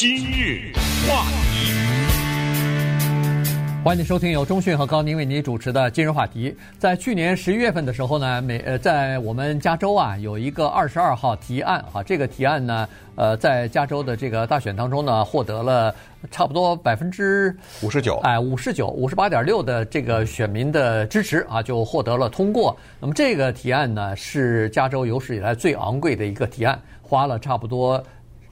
今日话题，欢迎收听由中讯和高宁为您主持的今日话题。在去年十一月份的时候呢，美呃，在我们加州啊有一个二十二号提案啊，这个提案呢，呃，在加州的这个大选当中呢，获得了差不多百分之五十九，哎，五十九，五十八点六的这个选民的支持啊，就获得了通过。那么这个提案呢，是加州有史以来最昂贵的一个提案，花了差不多。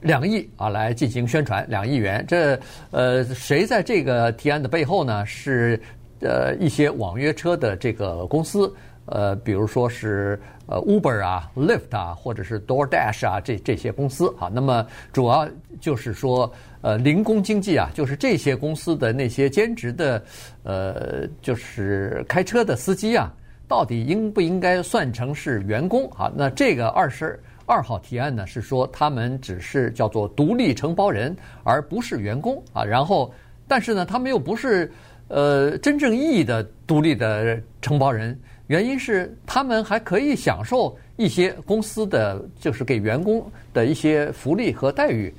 两亿啊，来进行宣传，两亿元。这呃，谁在这个提案的背后呢？是呃一些网约车的这个公司，呃，比如说是呃 Uber 啊、Lyft 啊，或者是 DoorDash 啊，这这些公司啊。那么主要就是说，呃，零工经济啊，就是这些公司的那些兼职的，呃，就是开车的司机啊，到底应不应该算成是员工啊？那这个二十。二号提案呢是说他们只是叫做独立承包人，而不是员工啊。然后，但是呢，他们又不是呃真正意义的独立的承包人，原因是他们还可以享受一些公司的就是给员工的一些福利和待遇。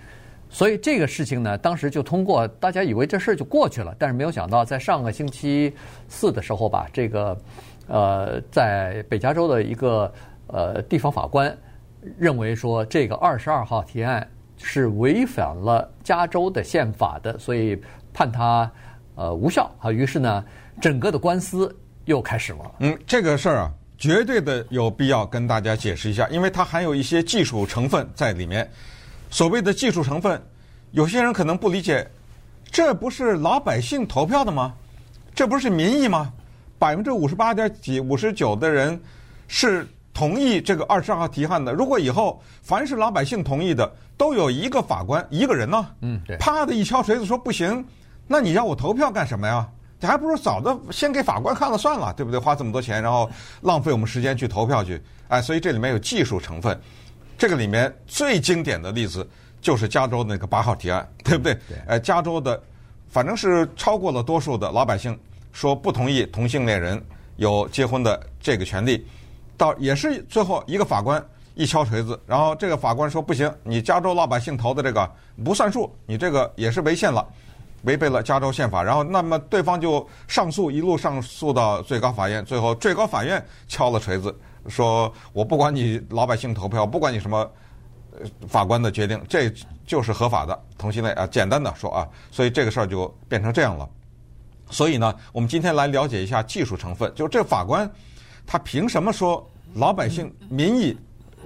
所以这个事情呢，当时就通过，大家以为这事儿就过去了，但是没有想到，在上个星期四的时候吧，这个呃，在北加州的一个呃地方法官。认为说这个二十二号提案是违反了加州的宪法的，所以判他呃无效啊。于是呢，整个的官司又开始了。嗯，这个事儿啊，绝对的有必要跟大家解释一下，因为它含有一些技术成分在里面。所谓的技术成分，有些人可能不理解，这不是老百姓投票的吗？这不是民意吗？百分之五十八点几、五十九的人是。同意这个二十二号提案的，如果以后凡是老百姓同意的，都有一个法官一个人呢，嗯，对，啪的一敲锤子说不行，那你让我投票干什么呀？你还不如早的先给法官看了算了，对不对？花这么多钱，然后浪费我们时间去投票去，哎，所以这里面有技术成分。这个里面最经典的例子就是加州的那个八号提案，对不对？对，呃，加州的反正是超过了多数的老百姓说不同意同性恋人有结婚的这个权利。到也是最后一个法官一敲锤子，然后这个法官说不行，你加州老百姓投的这个不算数，你这个也是违宪了，违背了加州宪法。然后那么对方就上诉，一路上诉到最高法院，最后最高法院敲了锤子，说我不管你老百姓投票，不管你什么法官的决定，这就是合法的同性恋啊。简单的说啊，所以这个事儿就变成这样了。所以呢，我们今天来了解一下技术成分，就是这法官。他凭什么说老百姓民意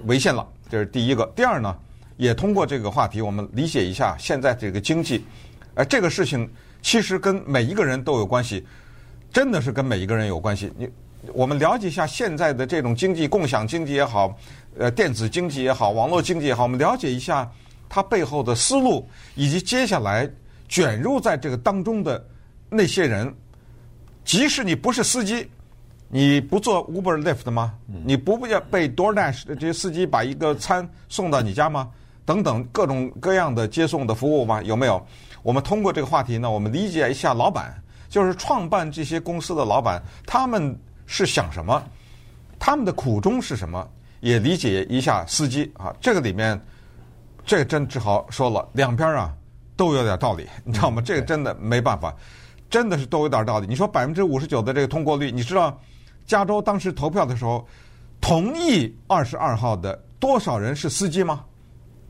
违宪了？这是第一个。第二呢，也通过这个话题，我们理解一下现在这个经济。而这个事情其实跟每一个人都有关系，真的是跟每一个人有关系。你我们了解一下现在的这种经济，共享经济也好，呃，电子经济也好，网络经济也好，我们了解一下它背后的思路，以及接下来卷入在这个当中的那些人，即使你不是司机。你不做 Uber Lyft 吗？你不要被 DoorDash 这些司机把一个餐送到你家吗？等等各种各样的接送的服务吗？有没有？我们通过这个话题呢，我们理解一下老板，就是创办这些公司的老板，他们是想什么？他们的苦衷是什么？也理解一下司机啊。这个里面，这个真只好说了，两边啊都有点道理，你知道吗？这个真的没办法，真的是都有点道理。你说百分之五十九的这个通过率，你知道？加州当时投票的时候，同意二十二号的多少人是司机吗？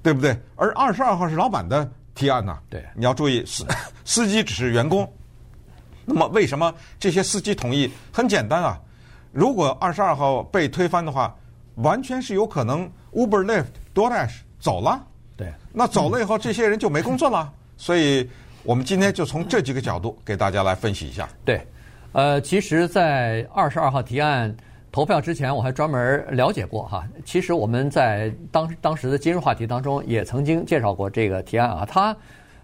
对不对？而二十二号是老板的提案呢？对，你要注意，司 司机只是员工。那么为什么这些司机同意？很简单啊，如果二十二号被推翻的话，完全是有可能 Uber、Lyft、DoorDash 走了。对，那走了以后，这些人就没工作了。所以我们今天就从这几个角度给大家来分析一下。对。呃，其实，在二十二号提案投票之前，我还专门了解过哈。其实我们在当当时的今日话题当中也曾经介绍过这个提案啊。它，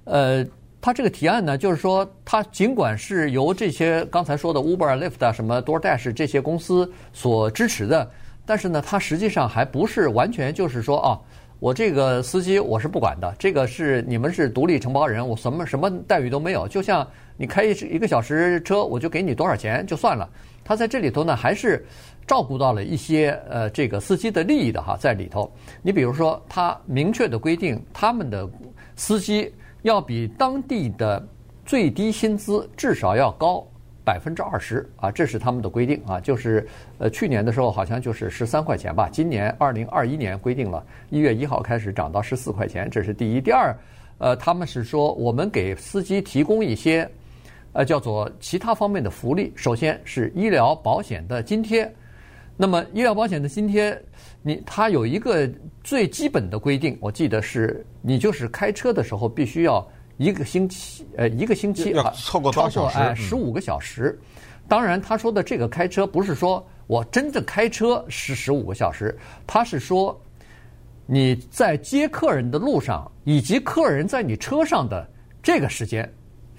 呃，它这个提案呢，就是说，它尽管是由这些刚才说的 Uber、Lyft 啊、什么 DoorDash 这些公司所支持的，但是呢，它实际上还不是完全就是说啊。我这个司机我是不管的，这个是你们是独立承包人，我什么什么待遇都没有。就像你开一一个小时车，我就给你多少钱就算了。他在这里头呢，还是照顾到了一些呃这个司机的利益的哈，在里头。你比如说，他明确的规定，他们的司机要比当地的最低薪资至少要高百分之二十啊，这是他们的规定啊。就是呃，去年的时候好像就是十三块钱吧，今年二零二一年规定了一月一号开始涨到十四块钱，这是第一。第二，呃，他们是说我们给司机提供一些呃叫做其他方面的福利，首先是医疗保险的津贴。那么医疗保险的津贴，你它有一个最基本的规定，我记得是你就是开车的时候必须要一个星期，呃，一个星期啊，超过多少小时？哎，十五个小时。当然，他说的这个开车不是说我真正开车是十五个小时，他是说你在接客人的路上，以及客人在你车上的这个时间。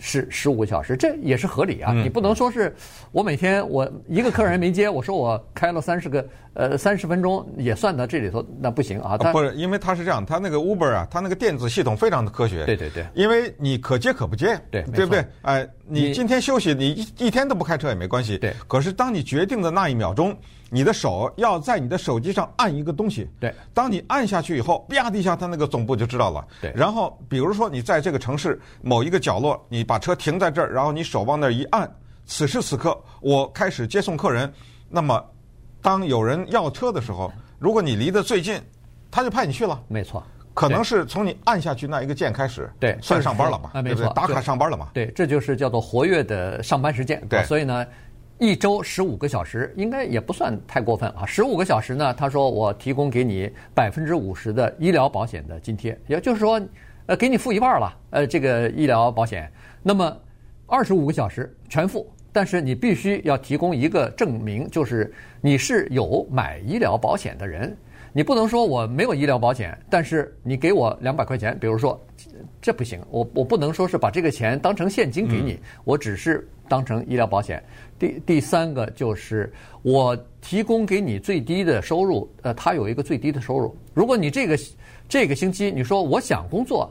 是十五个小时，这也是合理啊！你不能说是我每天我一个客人没接，我说我开了三十个呃三十分钟也算到这里头，那不行啊！不是，因为他是这样，他那个 Uber 啊，他那个电子系统非常的科学。对对对。因为你可接可不接，对对不对？哎，你今天休息，你一一天都不开车也没关系。对。可是当你决定的那一秒钟。你的手要在你的手机上按一个东西，对，当你按下去以后，啪的一下，它那个总部就知道了，对。然后，比如说你在这个城市某一个角落，你把车停在这儿，然后你手往那儿一按，此时此刻我开始接送客人。那么，当有人要车的时候，如果你离得最近，他就派你去了。没错，可能是从你按下去那一个键开始，对，算上班了嘛？啊，没错，打卡上班了嘛？对，这就是叫做活跃的上班时间。对，所以呢。一周十五个小时，应该也不算太过分啊。十五个小时呢，他说我提供给你百分之五十的医疗保险的津贴，也就是说，呃，给你付一半了，呃，这个医疗保险。那么二十五个小时全付，但是你必须要提供一个证明，就是你是有买医疗保险的人。你不能说我没有医疗保险，但是你给我两百块钱，比如说，这不行，我我不能说是把这个钱当成现金给你，我只是当成医疗保险。第第三个就是我提供给你最低的收入，呃，他有一个最低的收入。如果你这个这个星期你说我想工作，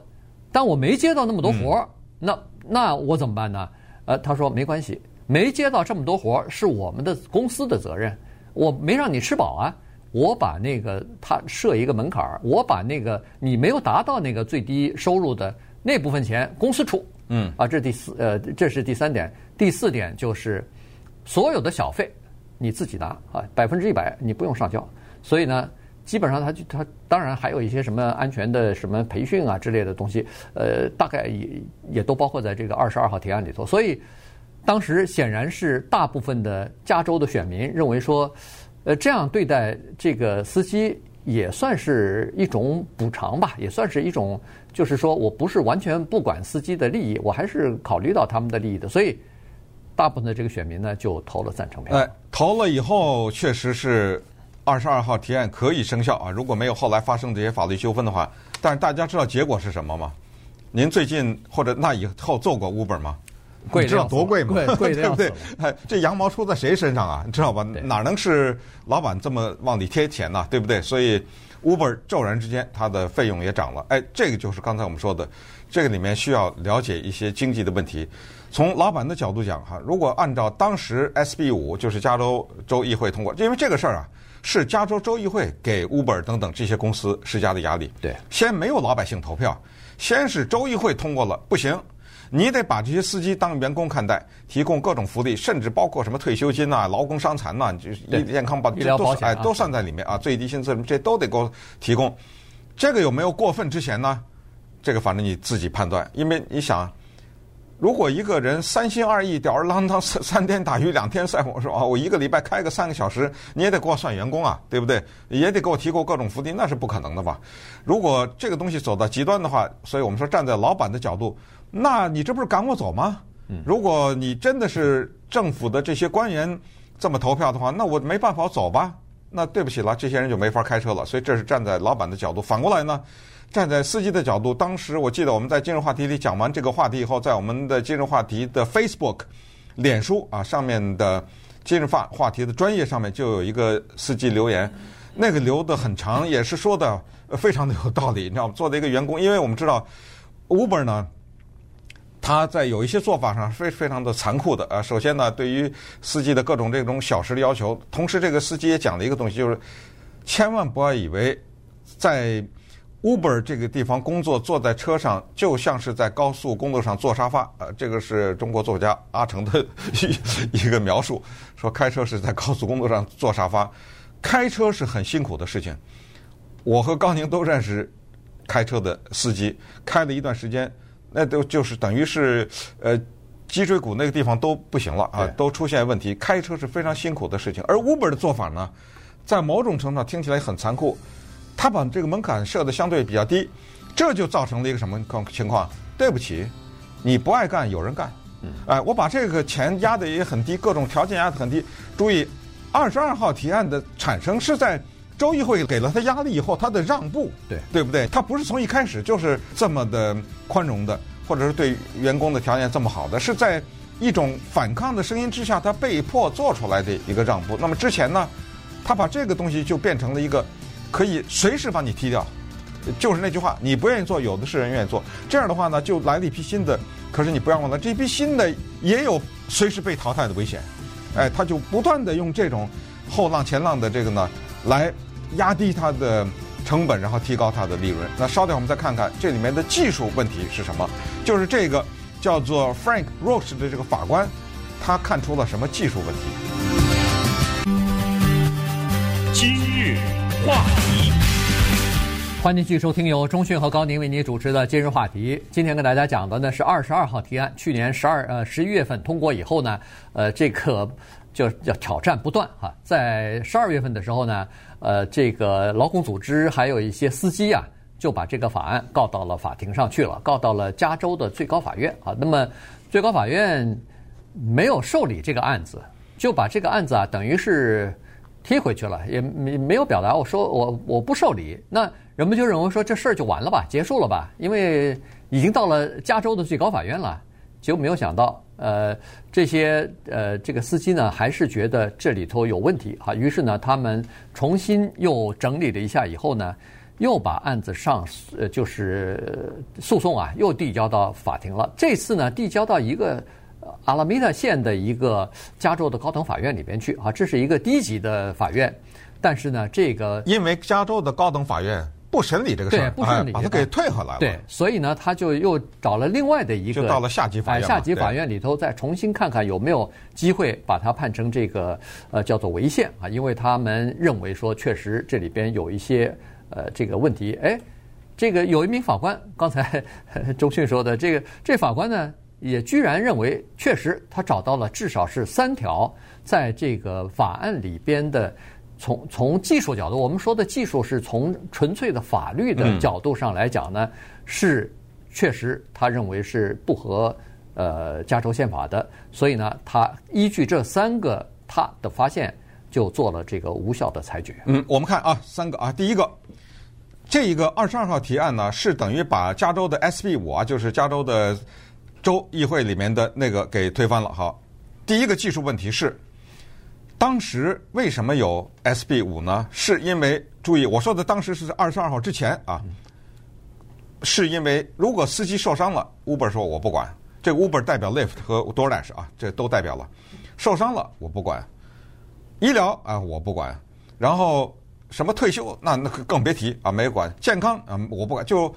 但我没接到那么多活儿，那那我怎么办呢？呃，他说没关系，没接到这么多活儿是我们的公司的责任，我没让你吃饱啊，我把那个他设一个门槛儿，我把那个你没有达到那个最低收入的那部分钱公司出，嗯，啊，这是第四，呃，这是第三点，第四点就是。所有的小费你自己拿啊，百分之一百你不用上交。所以呢，基本上他就他当然还有一些什么安全的什么培训啊之类的东西，呃，大概也也都包括在这个二十二号提案里头。所以当时显然是大部分的加州的选民认为说，呃，这样对待这个司机也算是一种补偿吧，也算是一种，就是说我不是完全不管司机的利益，我还是考虑到他们的利益的，所以。大部分的这个选民呢，就投了赞成票。哎，投了以后，确实是二十二号提案可以生效啊。如果没有后来发生这些法律纠纷的话，但是大家知道结果是什么吗？您最近或者那以后坐过 Uber 吗？贵，你知道多贵吗？贵，贵 对不对？哎，这羊毛出在谁身上啊？你知道吧？哪能是老板这么往里贴钱呢、啊？对不对？所以 Uber 骤然之间它的费用也涨了。哎，这个就是刚才我们说的，这个里面需要了解一些经济的问题。从老板的角度讲，哈，如果按照当时 SB 五，就是加州州议会通过，因为这个事儿啊，是加州州议会给 Uber 等等这些公司施加的压力。对，先没有老百姓投票，先是州议会通过了，不行，你得把这些司机当员工看待，提供各种福利，甚至包括什么退休金呐、劳工伤残呐，就是医健康保医疗保险哎，都算在里面啊，最低薪资什么这都得给我提供。这个有没有过分之嫌呢？这个反正你自己判断，因为你想。如果一个人三心二意、吊儿郎当、三三天打鱼两天晒网，说啊，我一个礼拜开个三个小时，你也得给我算员工啊，对不对？也得给我提供各种福利，那是不可能的吧？如果这个东西走到极端的话，所以我们说站在老板的角度，那你这不是赶我走吗？如果你真的是政府的这些官员这么投票的话，那我没办法走吧？那对不起了，这些人就没法开车了。所以这是站在老板的角度。反过来呢？站在司机的角度，当时我记得我们在今日话题里讲完这个话题以后，在我们的今日话题的 Facebook、脸书啊上面的今日话话题的专业上面就有一个司机留言，那个留得很长，也是说的非常的有道理。你知道吗？做的一个员工，因为我们知道 Uber 呢，他在有一些做法上非非常的残酷的啊。首先呢，对于司机的各种这种小时的要求，同时这个司机也讲了一个东西，就是千万不要以为在 Uber 这个地方工作，坐在车上就像是在高速公路上坐沙发。呃，这个是中国作家阿城的一一个描述，说开车是在高速公路上坐沙发，开车是很辛苦的事情。我和高宁都认识开车的司机，开了一段时间，那都就是等于是呃脊椎骨那个地方都不行了啊，都出现问题。开车是非常辛苦的事情，而 Uber 的做法呢，在某种程度上听起来很残酷。他把这个门槛设的相对比较低，这就造成了一个什么情况？对不起，你不爱干，有人干。哎，我把这个钱压得也很低，各种条件压得很低。注意，二十二号提案的产生是在州议会给了他压力以后，他的让步，对对不对？他不是从一开始就是这么的宽容的，或者是对员工的条件这么好的，是在一种反抗的声音之下，他被迫做出来的一个让步。那么之前呢，他把这个东西就变成了一个。可以随时把你踢掉，就是那句话，你不愿意做，有的是人愿意做。这样的话呢，就来了一批新的。可是你不要忘了，这批新的也有随时被淘汰的危险。哎，他就不断的用这种后浪前浪的这个呢，来压低它的成本，然后提高它的利润。那稍等，我们再看看这里面的技术问题是什么？就是这个叫做 Frank Roche 的这个法官，他看出了什么技术问题？今日。话题，欢迎继续收听由中讯和高宁为您主持的今日话题。今天跟大家讲的呢是二十二号提案，去年十二呃十一月份通过以后呢，呃这个就叫挑战不断哈。在十二月份的时候呢，呃这个劳工组织还有一些司机啊，就把这个法案告到了法庭上去了，告到了加州的最高法院啊。那么最高法院没有受理这个案子，就把这个案子啊等于是。踢回去了，也没没有表达我说我我不受理，那人们就认为说这事儿就完了吧，结束了吧，因为已经到了加州的最高法院了。结果没有想到，呃，这些呃这个司机呢还是觉得这里头有问题啊，于是呢他们重新又整理了一下以后呢，又把案子上呃就是诉讼啊又递交到法庭了。这次呢递交到一个。阿拉米达县的一个加州的高等法院里边去啊，这是一个低级的法院，但是呢，这个因为加州的高等法院不审理这个事儿，对，不审理，把它给退回来了。对，所以呢，他就又找了另外的一个，就到了下级法院，下级法院里头再重新看看有没有机会把它判成这个呃叫做违宪啊，因为他们认为说确实这里边有一些呃这个问题。哎，这个有一名法官，刚才 周迅说的这个这法官呢。也居然认为，确实他找到了至少是三条，在这个法案里边的，从从技术角度，我们说的技术是从纯粹的法律的角度上来讲呢，是确实他认为是不合呃加州宪法的，所以呢，他依据这三个他的发现，就做了这个无效的裁决。嗯，我们看啊，三个啊，第一个，这一个二十二号提案呢，是等于把加州的 SB 五啊，就是加州的。州议会里面的那个给推翻了哈。第一个技术问题是，当时为什么有 SB 五呢？是因为注意我说的当时是在二十二号之前啊，是因为如果司机受伤了，Uber 说我不管，这 Uber 代表 Lyft 和 DoorDash 啊，这都代表了，受伤了我不管，医疗啊我不管，然后什么退休那那更别提啊没管，健康啊我不管就。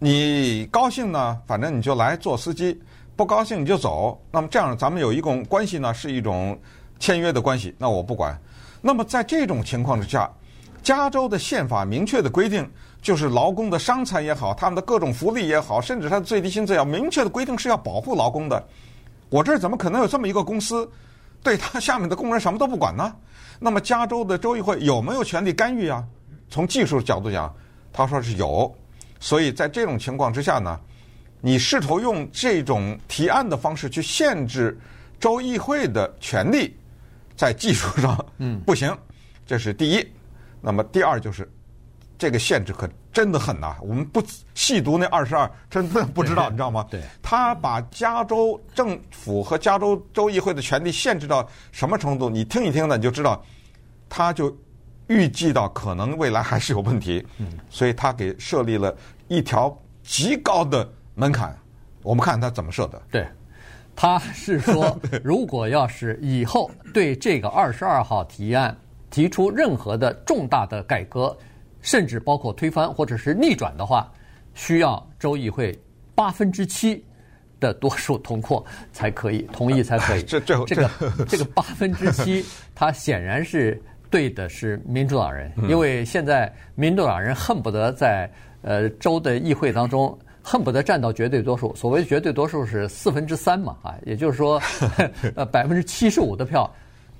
你高兴呢，反正你就来做司机；不高兴你就走。那么这样，咱们有一种关系呢，是一种签约的关系。那我不管。那么在这种情况之下，加州的宪法明确的规定，就是劳工的伤残也好，他们的各种福利也好，甚至他的最低薪资要明确的规定是要保护劳工的。我这儿怎么可能有这么一个公司，对他下面的工人什么都不管呢？那么加州的州议会有没有权利干预啊？从技术角度讲，他说是有。所以在这种情况之下呢，你试图用这种提案的方式去限制州议会的权利，在技术上，嗯，不行，这是第一。那么第二就是，这个限制可真的很呐。我们不细读那二十二，真的不知道，你知道吗？对，他把加州政府和加州州议会的权利限制到什么程度？你听一听呢，你就知道，他就。预计到可能未来还是有问题，所以他给设立了一条极高的门槛。我们看他怎么设的。对，他是说，如果要是以后对这个二十二号提案提出任何的重大的改革，甚至包括推翻或者是逆转的话，需要州议会八分之七的多数通过才可以同意才可以。这这 这个这个八分之七，他显然是对的是民主党人，因为现在民主党人恨不得在呃州的议会当中。恨不得占到绝对多数，所谓绝对多数是四分之三嘛，啊，也就是说，呃，百分之七十五的票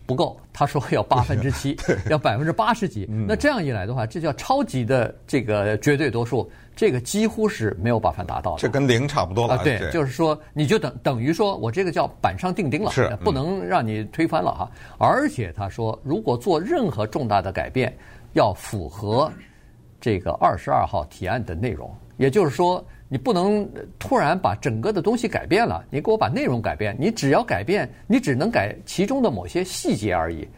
不够，他说要 八分之七，要百分之八十几，那这样一来的话，这叫超级的这个绝对多数，这个几乎是没有办法达到的。这跟零差不多了。啊，对，就是说，你就等等于说我这个叫板上钉钉了，是不能让你推翻了哈。而且他说，如果做任何重大的改变，要符合这个二十二号提案的内容，也就是说。你不能突然把整个的东西改变了，你给我把内容改变，你只要改变，你只能改其中的某些细节而已。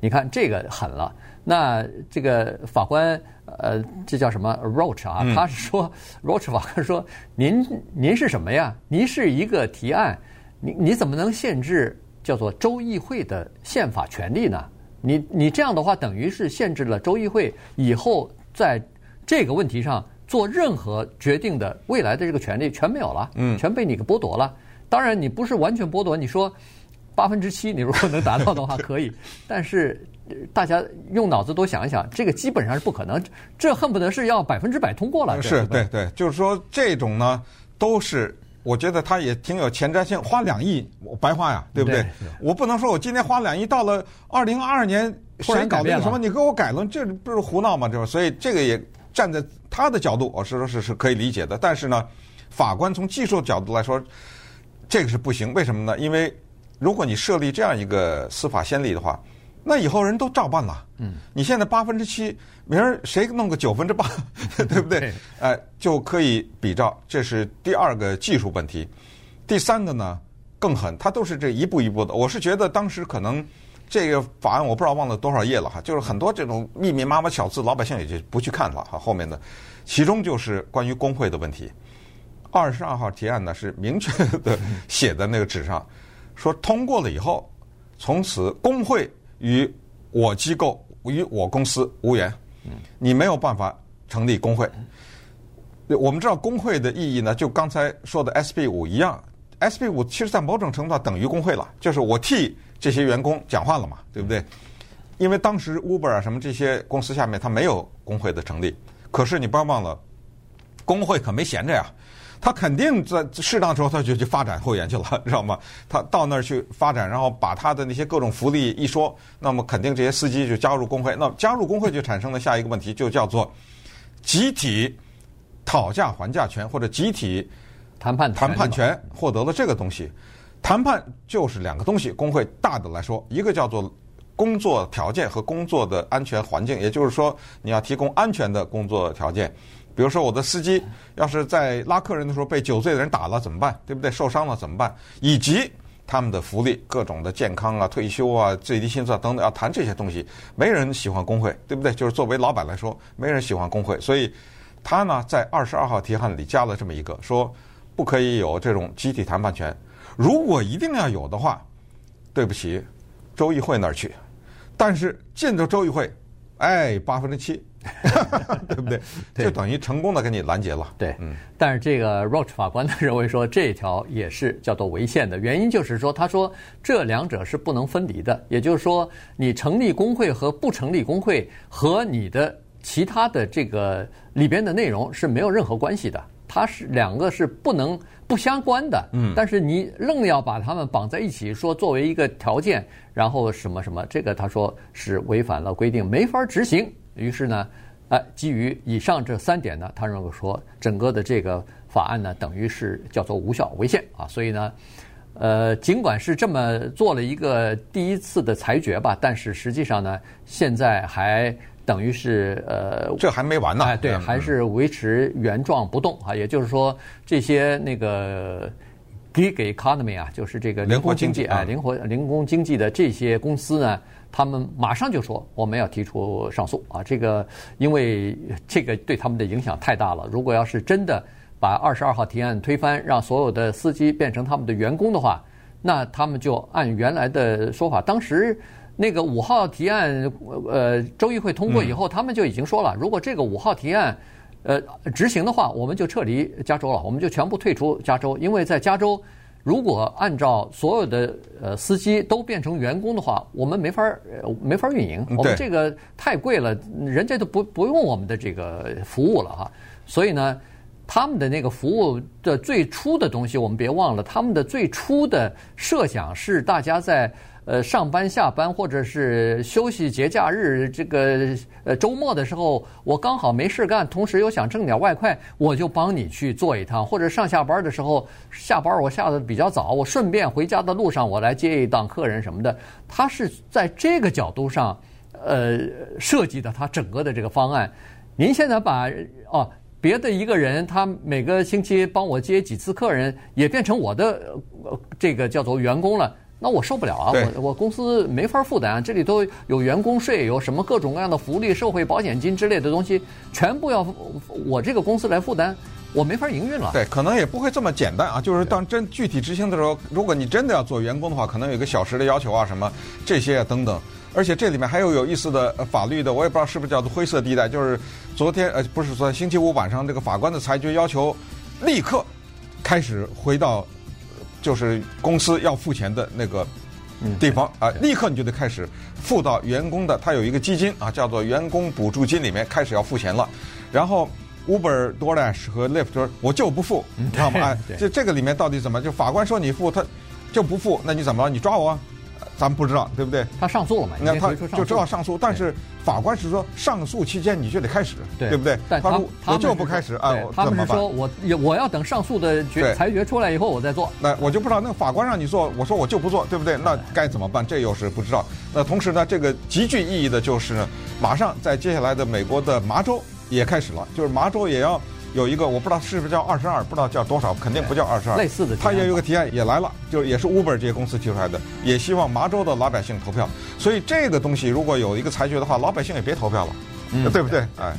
你看这个狠了。那这个法官，呃，这叫什么？Roach 啊，他是说，Roach 法官说，您您是什么呀？您是一个提案，你你怎么能限制叫做州议会的宪法权利呢？你你这样的话，等于是限制了州议会以后在这个问题上。做任何决定的未来的这个权利全没有了，嗯，全被你给剥夺了。当然，你不是完全剥夺，你说八分之七，你如果能达到的话可以。但是大家用脑子多想一想，这个基本上是不可能，这恨不得是要百分之百通过了。是对对，就是说这种呢，都是我觉得他也挺有前瞻性，花两亿我白花呀，对不对？我不能说我今天花两亿，到了二零二二年谁搞的什么，你给我改了，这不是胡闹吗？这所以这个也。站在他的角度，我是说是是可以理解的。但是呢，法官从技术角度来说，这个是不行。为什么呢？因为如果你设立这样一个司法先例的话，那以后人都照办了。嗯，你现在八分之七，明儿谁弄个九分之八，对不对？哎，就可以比照。这是第二个技术问题。第三个呢更狠，他都是这一步一步的。我是觉得当时可能。这个法案我不知道忘了多少页了哈，就是很多这种密密麻麻小字，老百姓也就不去看了哈。后面的，其中就是关于工会的问题。二十二号提案呢是明确的写在那个纸上，说通过了以后，从此工会与我机构与我公司无缘，你没有办法成立工会。我们知道工会的意义呢，就刚才说的 SB 五一样，SB 五其实在某种程度上等于工会了，就是我替。这些员工讲话了嘛，对不对？因为当时 Uber 啊什么这些公司下面他没有工会的成立，可是你不要忘了，工会可没闲着呀，他肯定在适当时候他就去发展会员去了，知道吗？他到那儿去发展，然后把他的那些各种福利一说，那么肯定这些司机就加入工会，那么加入工会就产生了下一个问题，就叫做集体讨价还价权或者集体谈判谈判权，获得了这个东西。谈判就是两个东西，工会大的来说，一个叫做工作条件和工作的安全环境，也就是说你要提供安全的工作条件。比如说我的司机要是在拉客人的时候被酒醉的人打了怎么办？对不对？受伤了怎么办？以及他们的福利、各种的健康啊、退休啊、最低薪资啊等等，要谈这些东西，没人喜欢工会，对不对？就是作为老板来说，没人喜欢工会，所以他呢在二十二号提案里加了这么一个，说不可以有这种集体谈判权。如果一定要有的话，对不起，州议会那儿去。但是进到州议会，哎，八分之七，对不对？对，就等于成功的给你拦截了。对，嗯。但是这个 Roach 法官呢认为说，这一条也是叫做违宪的，原因就是说，他说这两者是不能分离的，也就是说，你成立工会和不成立工会和你的其他的这个里边的内容是没有任何关系的，它是两个是不能。不相关的，嗯，但是你愣要把他们绑在一起，说作为一个条件，然后什么什么，这个他说是违反了规定，没法执行。于是呢，哎，基于以上这三点呢，他认为说整个的这个法案呢，等于是叫做无效违宪啊。所以呢，呃，尽管是这么做了一个第一次的裁决吧，但是实际上呢，现在还。等于是呃，这还没完呢。哎，对，还是维持原状不动啊。也就是说，这些那个 gig economy 啊，就是这个灵活经济啊，灵活零工经济的这些公司呢，他们马上就说我们要提出上诉啊。这个因为这个对他们的影响太大了。如果要是真的把二十二号提案推翻，让所有的司机变成他们的员工的话，那他们就按原来的说法，当时。那个五号提案，呃，州议会通过以后，他们就已经说了，如果这个五号提案，呃，执行的话，我们就撤离加州了，我们就全部退出加州，因为在加州，如果按照所有的呃司机都变成员工的话，我们没法呃没法运营，我们这个太贵了，人家都不不用我们的这个服务了哈，所以呢。他们的那个服务的最初的东西，我们别忘了，他们的最初的设想是大家在呃上班下班或者是休息节假日这个呃周末的时候，我刚好没事干，同时又想挣点外快，我就帮你去做一趟，或者上下班的时候下班我下的比较早，我顺便回家的路上我来接一档客人什么的，他是在这个角度上呃设计的他整个的这个方案。您现在把哦。别的一个人，他每个星期帮我接几次客人，也变成我的这个叫做员工了，那我受不了啊！我我公司没法负担，这里都有员工税，有什么各种各样的福利、社会保险金之类的东西，全部要我这个公司来负担，我没法营运了。对，可能也不会这么简单啊！就是当真具体执行的时候，如果你真的要做员工的话，可能有一个小时的要求啊，什么这些啊等等。而且这里面还有有意思的法律的，我也不知道是不是叫做灰色地带。就是昨天呃，不是昨天星期五晚上，这个法官的裁决要求立刻开始回到就是公司要付钱的那个地方啊，立刻你就得开始付到员工的，他有一个基金啊，叫做员工补助金里面开始要付钱了。然后 Uber、DoorDash 和 Lyft 说我就不付，你知道吗？哎，这这个里面到底怎么？就法官说你付，他就不付，那你怎么了？你抓我啊？咱们不知道，对不对？他上诉了嘛？那他就知道上诉，但是法官是说上诉期间你就得开始，对不对？但他说我就不开始啊，他们是说我我要等上诉的决裁决出来以后我再做。那我就不知道那法官让你做，我说我就不做，对不对？那该怎么办？这又是不知道。那同时呢，这个极具意义的就是呢，马上在接下来的美国的麻州也开始了，就是麻州也要。有一个我不知道是不是叫二十二，不知道叫多少，肯定不叫二十二。类似的，他也有个提案也来了，就也是 Uber 这些公司提出来的，也希望麻州的老百姓投票。所以这个东西如果有一个裁决的话，老百姓也别投票了，嗯、对不对？哎。